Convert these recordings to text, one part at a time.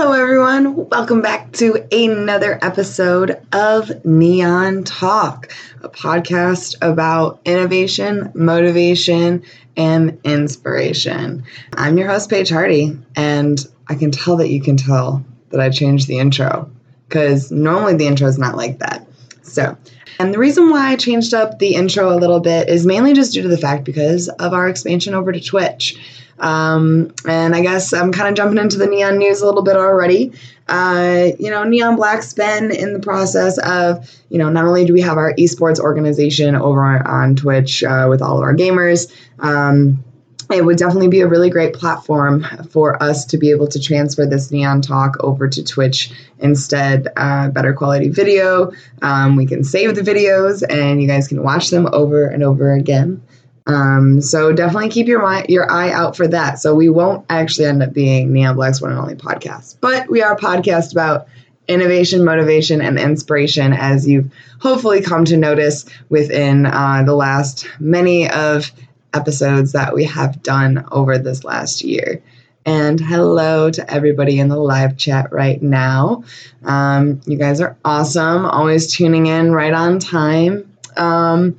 Hello, everyone. Welcome back to another episode of Neon Talk, a podcast about innovation, motivation, and inspiration. I'm your host, Paige Hardy, and I can tell that you can tell that I changed the intro because normally the intro is not like that. So, and the reason why I changed up the intro a little bit is mainly just due to the fact because of our expansion over to Twitch. Um, and I guess I'm kind of jumping into the neon news a little bit already. Uh, you know, Neon Black's been in the process of, you know, not only do we have our esports organization over on Twitch uh, with all of our gamers, um, it would definitely be a really great platform for us to be able to transfer this neon talk over to twitch instead. Uh, better quality video. Um, we can save the videos and you guys can watch them over and over again um, so definitely keep your your eye out for that. So we won't actually end up being Neon Black's one and only podcast, but we are a podcast about innovation, motivation, and inspiration, as you've hopefully come to notice within uh, the last many of episodes that we have done over this last year. And hello to everybody in the live chat right now. Um, you guys are awesome, always tuning in right on time. Um,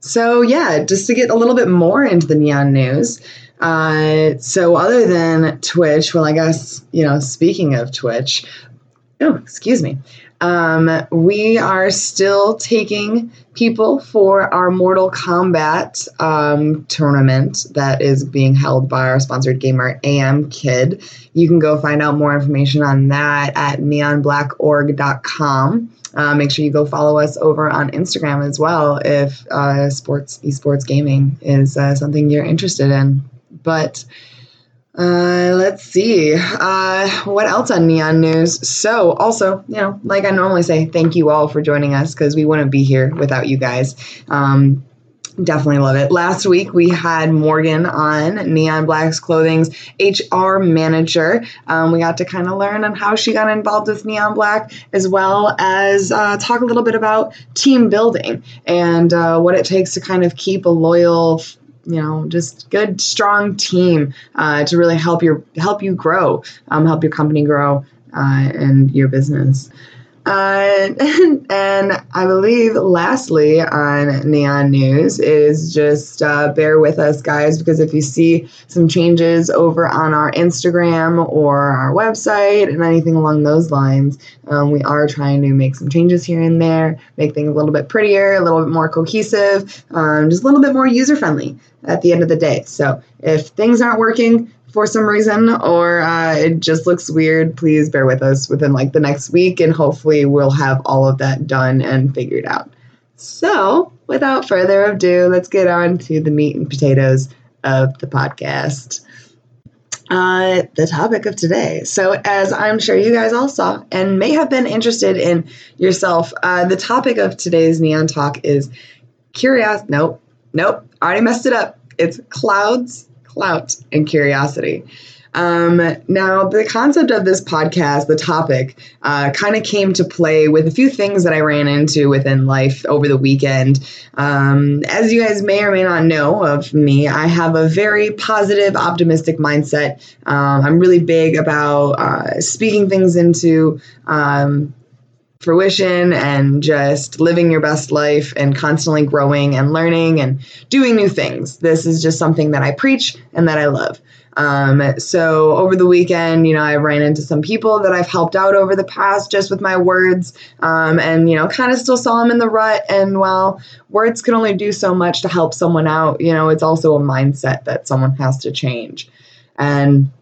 so, yeah, just to get a little bit more into the neon news. Uh, so, other than Twitch, well, I guess, you know, speaking of Twitch, oh, excuse me, um, we are still taking people for our Mortal Kombat um, tournament that is being held by our sponsored gamer AM Kid. You can go find out more information on that at neonblackorg.com. Uh, make sure you go follow us over on Instagram as well if uh, sports esports gaming is uh, something you're interested in. But uh, let's see. Uh, what else on Neon News? So, also, you know, like I normally say, thank you all for joining us because we wouldn't be here without you guys. Um, Definitely love it. Last week we had Morgan on Neon Black's Clothing's HR manager. Um, we got to kind of learn on how she got involved with Neon Black, as well as uh, talk a little bit about team building and uh, what it takes to kind of keep a loyal, you know, just good, strong team uh, to really help your help you grow, um, help your company grow, uh, and your business. Uh, and I believe, lastly, on Neon News is just uh, bear with us, guys, because if you see some changes over on our Instagram or our website and anything along those lines, um, we are trying to make some changes here and there, make things a little bit prettier, a little bit more cohesive, um, just a little bit more user friendly at the end of the day. So if things aren't working, for some reason or uh, it just looks weird, please bear with us within like the next week and hopefully we'll have all of that done and figured out. So, without further ado, let's get on to the meat and potatoes of the podcast. Uh, the topic of today. So, as I'm sure you guys all saw and may have been interested in yourself, uh, the topic of today's Neon Talk is curious. Nope, nope, already messed it up. It's clouds clout and curiosity. Um, now, the concept of this podcast, the topic, uh, kind of came to play with a few things that I ran into within life over the weekend. Um, as you guys may or may not know of me, I have a very positive, optimistic mindset. Um, I'm really big about uh, speaking things into um, fruition and just living your best life and constantly growing and learning and doing new things. This is just something that I preach and that I love. Um, so over the weekend, you know, I ran into some people that I've helped out over the past just with my words, um, and you know, kind of still saw them in the rut. And while words can only do so much to help someone out, you know, it's also a mindset that someone has to change. And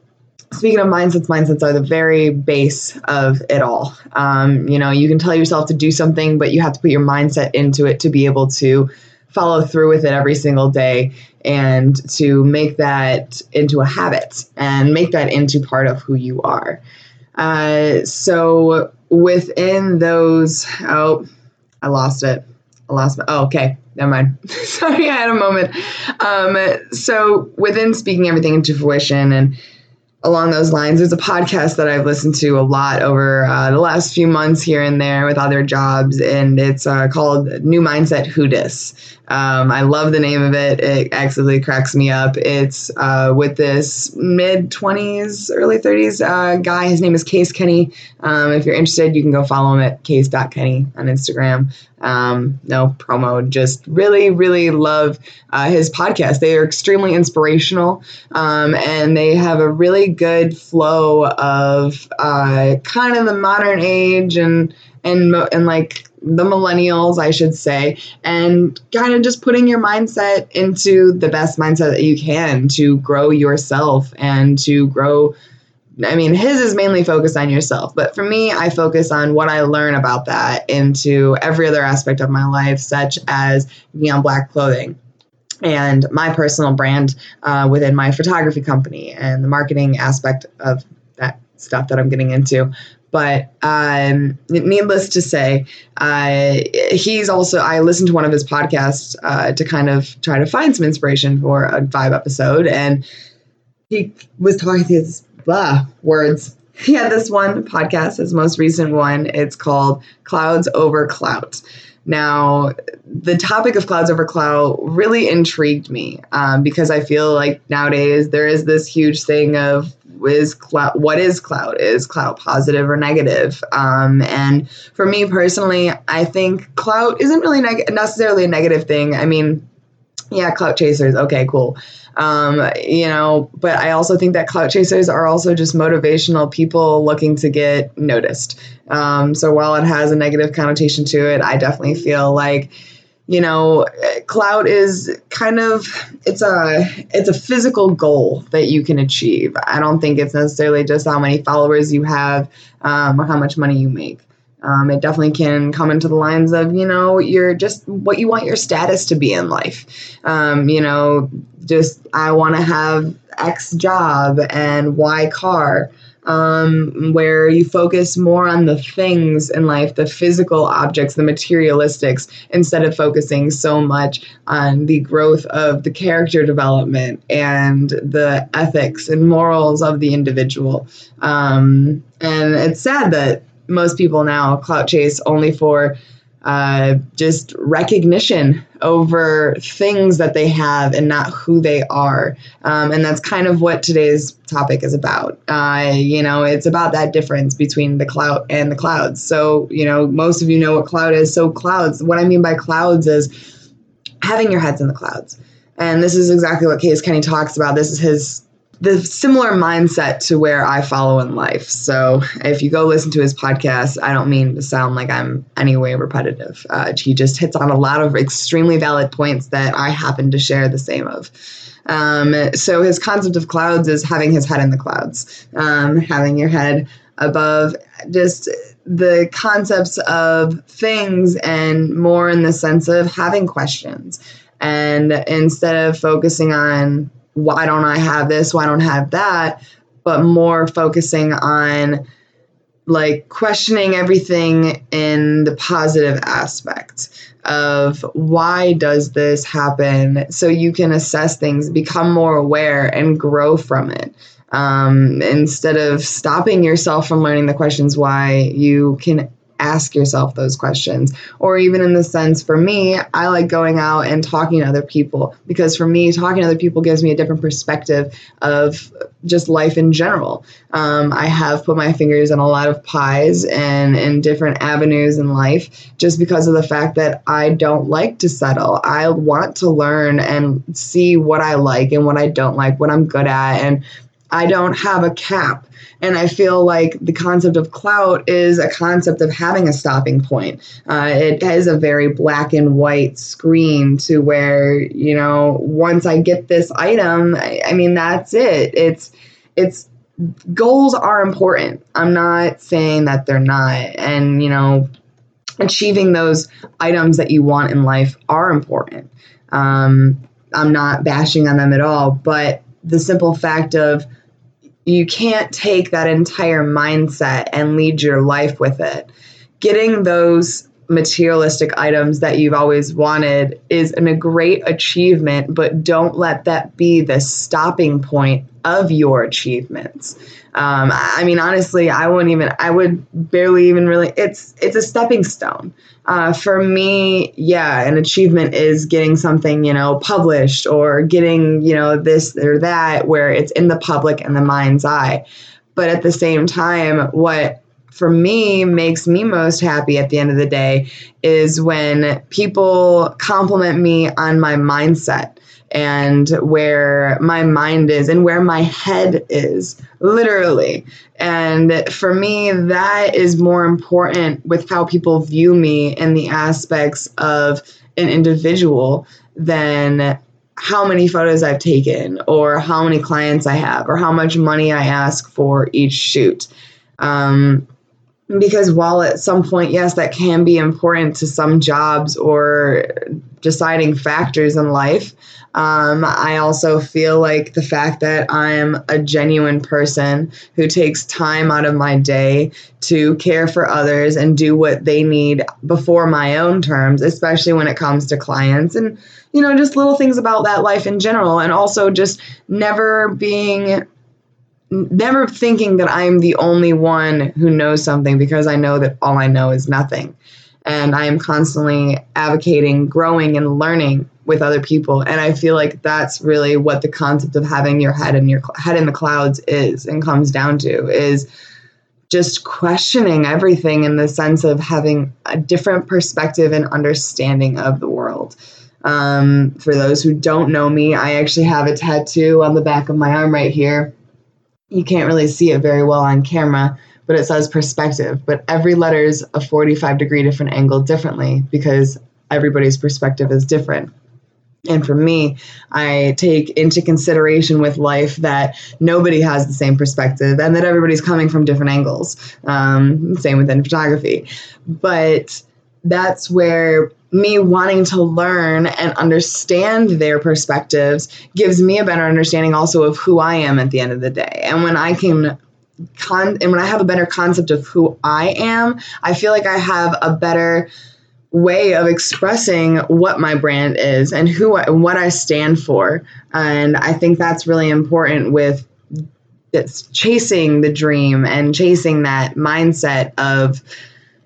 speaking of mindsets, mindsets are the very base of it all. Um, you know, you can tell yourself to do something, but you have to put your mindset into it to be able to follow through with it every single day and to make that into a habit and make that into part of who you are. Uh, so within those, oh, I lost it. I lost my, oh, okay, never mind. Sorry, I had a moment. Um, so within speaking everything into fruition and along those lines. There's a podcast that I've listened to a lot over uh, the last few months here and there with other jobs, and it's uh, called New Mindset Who Dis. Um, I love the name of it. It actually cracks me up. It's uh, with this mid 20s, early 30s uh, guy. His name is Case Kenny. Um, if you're interested, you can go follow him at case.kenny on Instagram. Um, no promo, just really, really love uh, his podcast. They are extremely inspirational um, and they have a really good flow of uh, kind of the modern age and and and like the millennials, I should say, and kind of just putting your mindset into the best mindset that you can to grow yourself and to grow. I mean, his is mainly focused on yourself, but for me, I focus on what I learn about that into every other aspect of my life, such as neon black clothing and my personal brand uh, within my photography company and the marketing aspect of that stuff that I'm getting into. But um, needless to say, uh, he's also, I listened to one of his podcasts uh, to kind of try to find some inspiration for a vibe episode. And he was talking his blah words. Had this one podcast, his most recent one. It's called Clouds Over Clout. Now, the topic of clouds over clout really intrigued me um, because I feel like nowadays there is this huge thing of is cloud what is cloud is cloud positive or negative um, and for me personally i think cloud isn't really neg- necessarily a negative thing i mean yeah clout chasers okay cool um, you know but i also think that clout chasers are also just motivational people looking to get noticed. Um, so while it has a negative connotation to it i definitely feel like you know clout is kind of it's a it's a physical goal that you can achieve. I don't think it's necessarily just how many followers you have um, or how much money you make. Um, it definitely can come into the lines of you know you're just what you want your status to be in life. Um, you know just i want to have x job and y car um, where you focus more on the things in life, the physical objects, the materialistics, instead of focusing so much on the growth of the character development and the ethics and morals of the individual. Um, and it's sad that most people now clout chase only for uh, just recognition over things that they have and not who they are. Um, and that's kind of what today's topic is about. Uh, you know, it's about that difference between the cloud and the clouds. So, you know, most of you know what cloud is. So, clouds, what I mean by clouds is having your heads in the clouds. And this is exactly what Case Kenny talks about. This is his the similar mindset to where I follow in life. So if you go listen to his podcast, I don't mean to sound like I'm anyway repetitive. Uh, he just hits on a lot of extremely valid points that I happen to share the same of. Um, so his concept of clouds is having his head in the clouds, um, having your head above just the concepts of things and more in the sense of having questions. And instead of focusing on why don't I have this? Why don't I have that? But more focusing on like questioning everything in the positive aspect of why does this happen so you can assess things become more aware and grow from it um, instead of stopping yourself from learning the questions why you can ask yourself those questions. Or even in the sense for me, I like going out and talking to other people because for me, talking to other people gives me a different perspective of just life in general. Um, I have put my fingers in a lot of pies and in different avenues in life just because of the fact that I don't like to settle. I want to learn and see what I like and what I don't like, what I'm good at. And I don't have a cap and I feel like the concept of clout is a concept of having a stopping point. Uh, it has a very black and white screen to where, you know, once I get this item, I, I mean, that's it. It's, it's, goals are important. I'm not saying that they're not. And, you know, achieving those items that you want in life are important. Um, I'm not bashing on them at all, but the simple fact of you can't take that entire mindset and lead your life with it. Getting those materialistic items that you've always wanted is an, a great achievement, but don't let that be the stopping point of your achievements. Um, I mean, honestly, I wouldn't even, I would barely even really, it's, it's a stepping stone. Uh, for me, yeah, an achievement is getting something, you know, published or getting, you know, this or that where it's in the public and the mind's eye. But at the same time, what for me makes me most happy at the end of the day is when people compliment me on my mindset and where my mind is and where my head is, literally. And for me, that is more important with how people view me in the aspects of an individual than how many photos I've taken or how many clients I have or how much money I ask for each shoot. Um, because while at some point, yes, that can be important to some jobs or deciding factors in life, um, I also feel like the fact that I'm a genuine person who takes time out of my day to care for others and do what they need before my own terms, especially when it comes to clients and, you know, just little things about that life in general. And also just never being never thinking that I'm the only one who knows something because I know that all I know is nothing. And I am constantly advocating, growing, and learning with other people. And I feel like that's really what the concept of having your head in your head in the clouds is and comes down to is just questioning everything in the sense of having a different perspective and understanding of the world. Um, for those who don't know me, I actually have a tattoo on the back of my arm right here you can't really see it very well on camera, but it says perspective. But every letter is a 45 degree different angle differently because everybody's perspective is different. And for me, I take into consideration with life that nobody has the same perspective and that everybody's coming from different angles. Um, same within photography. But that's where me wanting to learn and understand their perspectives gives me a better understanding also of who I am at the end of the day. And when I can con and when I have a better concept of who I am, I feel like I have a better way of expressing what my brand is and who I, what I stand for. And I think that's really important with it's chasing the dream and chasing that mindset of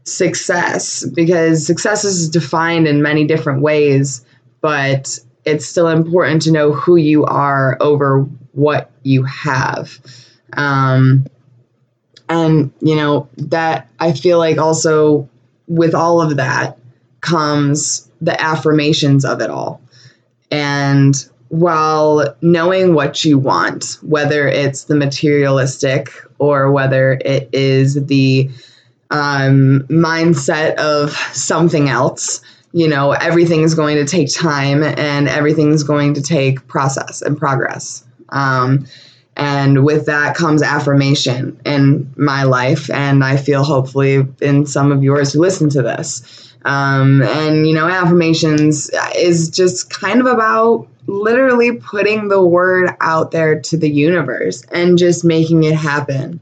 success because success is defined in many different ways, but it's still important to know who you are over what you have. Um, and, you know, that I feel like also with all of that comes the affirmations of it all. And while knowing what you want, whether it's the materialistic or whether it is the um, mindset of something else. You know, everything's going to take time and everything's going to take process and progress. Um, and with that comes affirmation in my life, and I feel hopefully in some of yours who listen to this. Um, and you know, affirmations is just kind of about literally putting the word out there to the universe and just making it happen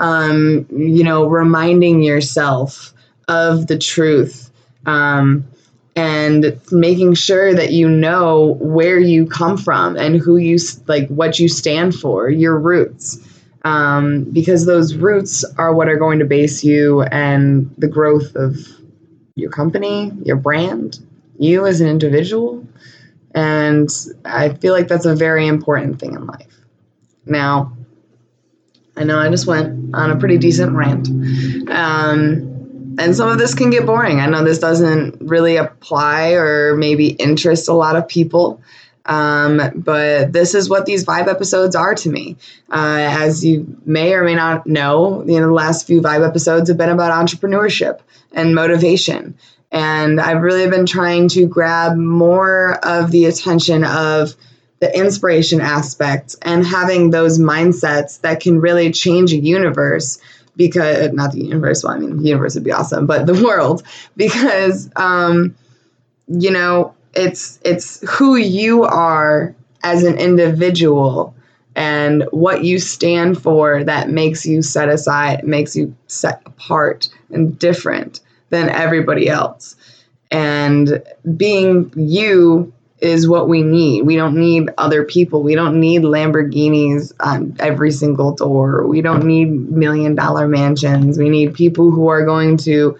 um, you know, reminding yourself of the truth um, and making sure that you know where you come from and who you like, what you stand for, your roots. Um, because those roots are what are going to base you and the growth of your company, your brand, you as an individual. And I feel like that's a very important thing in life. Now, I know I just went on a pretty decent rant. Um, and some of this can get boring. I know this doesn't really apply or maybe interest a lot of people. Um, but this is what these vibe episodes are to me. Uh, as you may or may not know, you know, the last few vibe episodes have been about entrepreneurship and motivation. And I've really been trying to grab more of the attention of the inspiration aspect and having those mindsets that can really change a universe because not the universe well i mean the universe would be awesome but the world because um you know it's it's who you are as an individual and what you stand for that makes you set aside makes you set apart and different than everybody else. And being you is what we need. We don't need other people. We don't need Lamborghinis on every single door. We don't need million dollar mansions. We need people who are going to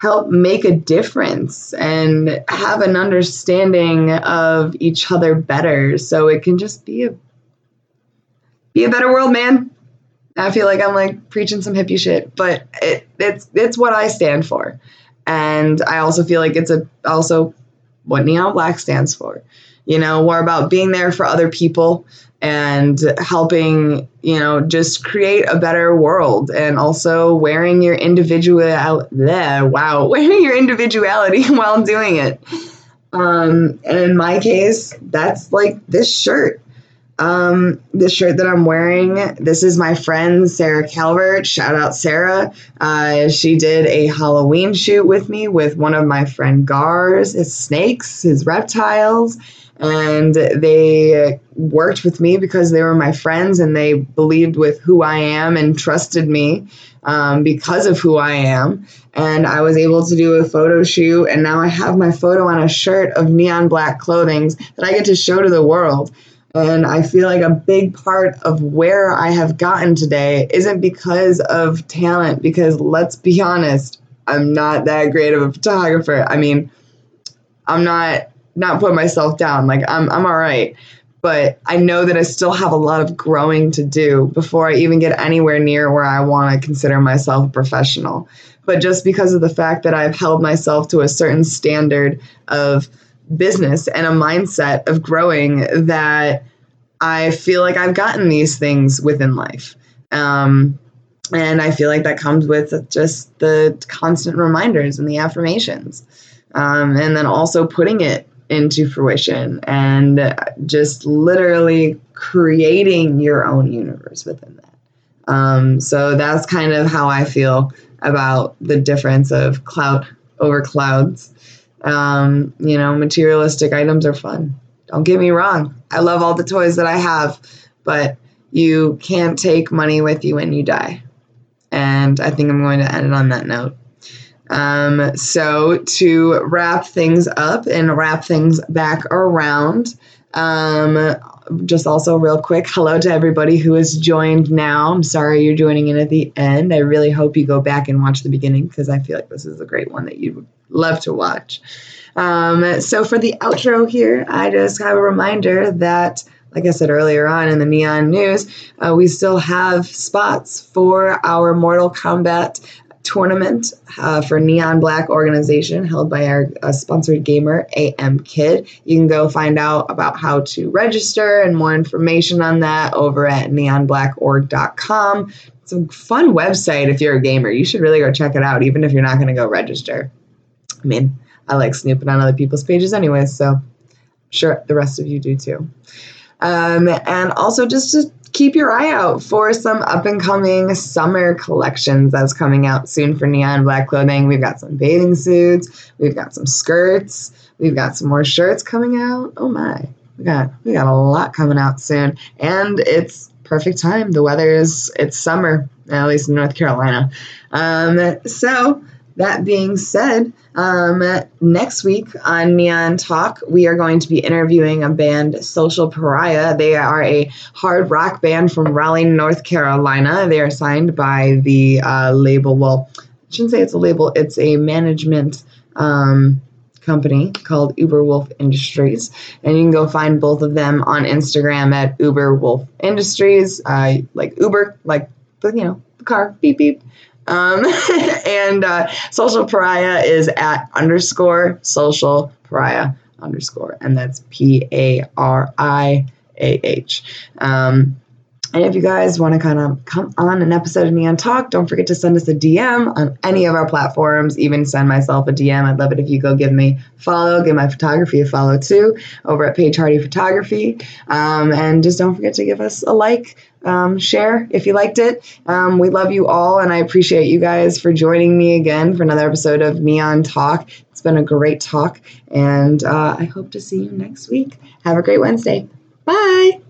help make a difference and have an understanding of each other better so it can just be a be a better world, man. I feel like I'm like preaching some hippie shit, but it, it's it's what I stand for. And I also feel like it's a also what Neon Black stands for. You know, we're about being there for other people and helping, you know, just create a better world and also wearing your individual wow, wearing your individuality while doing it. Um, and in my case, that's like this shirt. Um, the shirt that I'm wearing, this is my friend Sarah Calvert. Shout out Sarah. Uh, she did a Halloween shoot with me with one of my friend Gars, his snakes, his reptiles, and they worked with me because they were my friends and they believed with who I am and trusted me um, because of who I am. And I was able to do a photo shoot, and now I have my photo on a shirt of neon black clothing that I get to show to the world. And I feel like a big part of where I have gotten today isn't because of talent, because let's be honest, I'm not that great of a photographer. I mean, I'm not not putting myself down. Like I'm I'm all right. But I know that I still have a lot of growing to do before I even get anywhere near where I want to consider myself a professional. But just because of the fact that I've held myself to a certain standard of business and a mindset of growing that I feel like I've gotten these things within life. Um, and I feel like that comes with just the constant reminders and the affirmations. Um, and then also putting it into fruition and just literally creating your own universe within that. Um, so that's kind of how I feel about the difference of cloud over clouds. Um, you know, materialistic items are fun. Don't get me wrong. I love all the toys that I have, but you can't take money with you when you die. And I think I'm going to end it on that note. Um, so, to wrap things up and wrap things back around, um, just also real quick hello to everybody who has joined now i'm sorry you're joining in at the end i really hope you go back and watch the beginning because i feel like this is a great one that you love to watch um, so for the outro here i just have a reminder that like I said earlier on in the Neon News, uh, we still have spots for our Mortal Kombat tournament uh, for Neon Black organization held by our uh, sponsored gamer AM Kid. You can go find out about how to register and more information on that over at neonblackorg.com. It's a fun website if you're a gamer. You should really go check it out, even if you're not going to go register. I mean, I like snooping on other people's pages anyway, so I'm sure the rest of you do too. Um, and also just to keep your eye out for some up and coming summer collections that's coming out soon for Neon Black Clothing. We've got some bathing suits, we've got some skirts, we've got some more shirts coming out. Oh my. We got we got a lot coming out soon. And it's perfect time. The weather is it's summer, at least in North Carolina. Um, so that being said, um, next week on Neon Talk, we are going to be interviewing a band, Social Pariah. They are a hard rock band from Raleigh, North Carolina. They are signed by the uh, label. Well, I shouldn't say it's a label, it's a management um, company called Uber Wolf Industries. And you can go find both of them on Instagram at Uber Wolf Industries, uh, like Uber, like you know, the car, beep, beep. Um, and uh, social pariah is at underscore social pariah underscore, and that's P A R I A H. Um, and if you guys want to kind of come on an episode of Neon Talk, don't forget to send us a DM on any of our platforms, even send myself a DM. I'd love it if you go give me follow, give my photography a follow too over at Paige Hardy Photography. Um, and just don't forget to give us a like, um, share if you liked it. Um, we love you all, and I appreciate you guys for joining me again for another episode of Neon Talk. It's been a great talk, and uh, I hope to see you next week. Have a great Wednesday. Bye.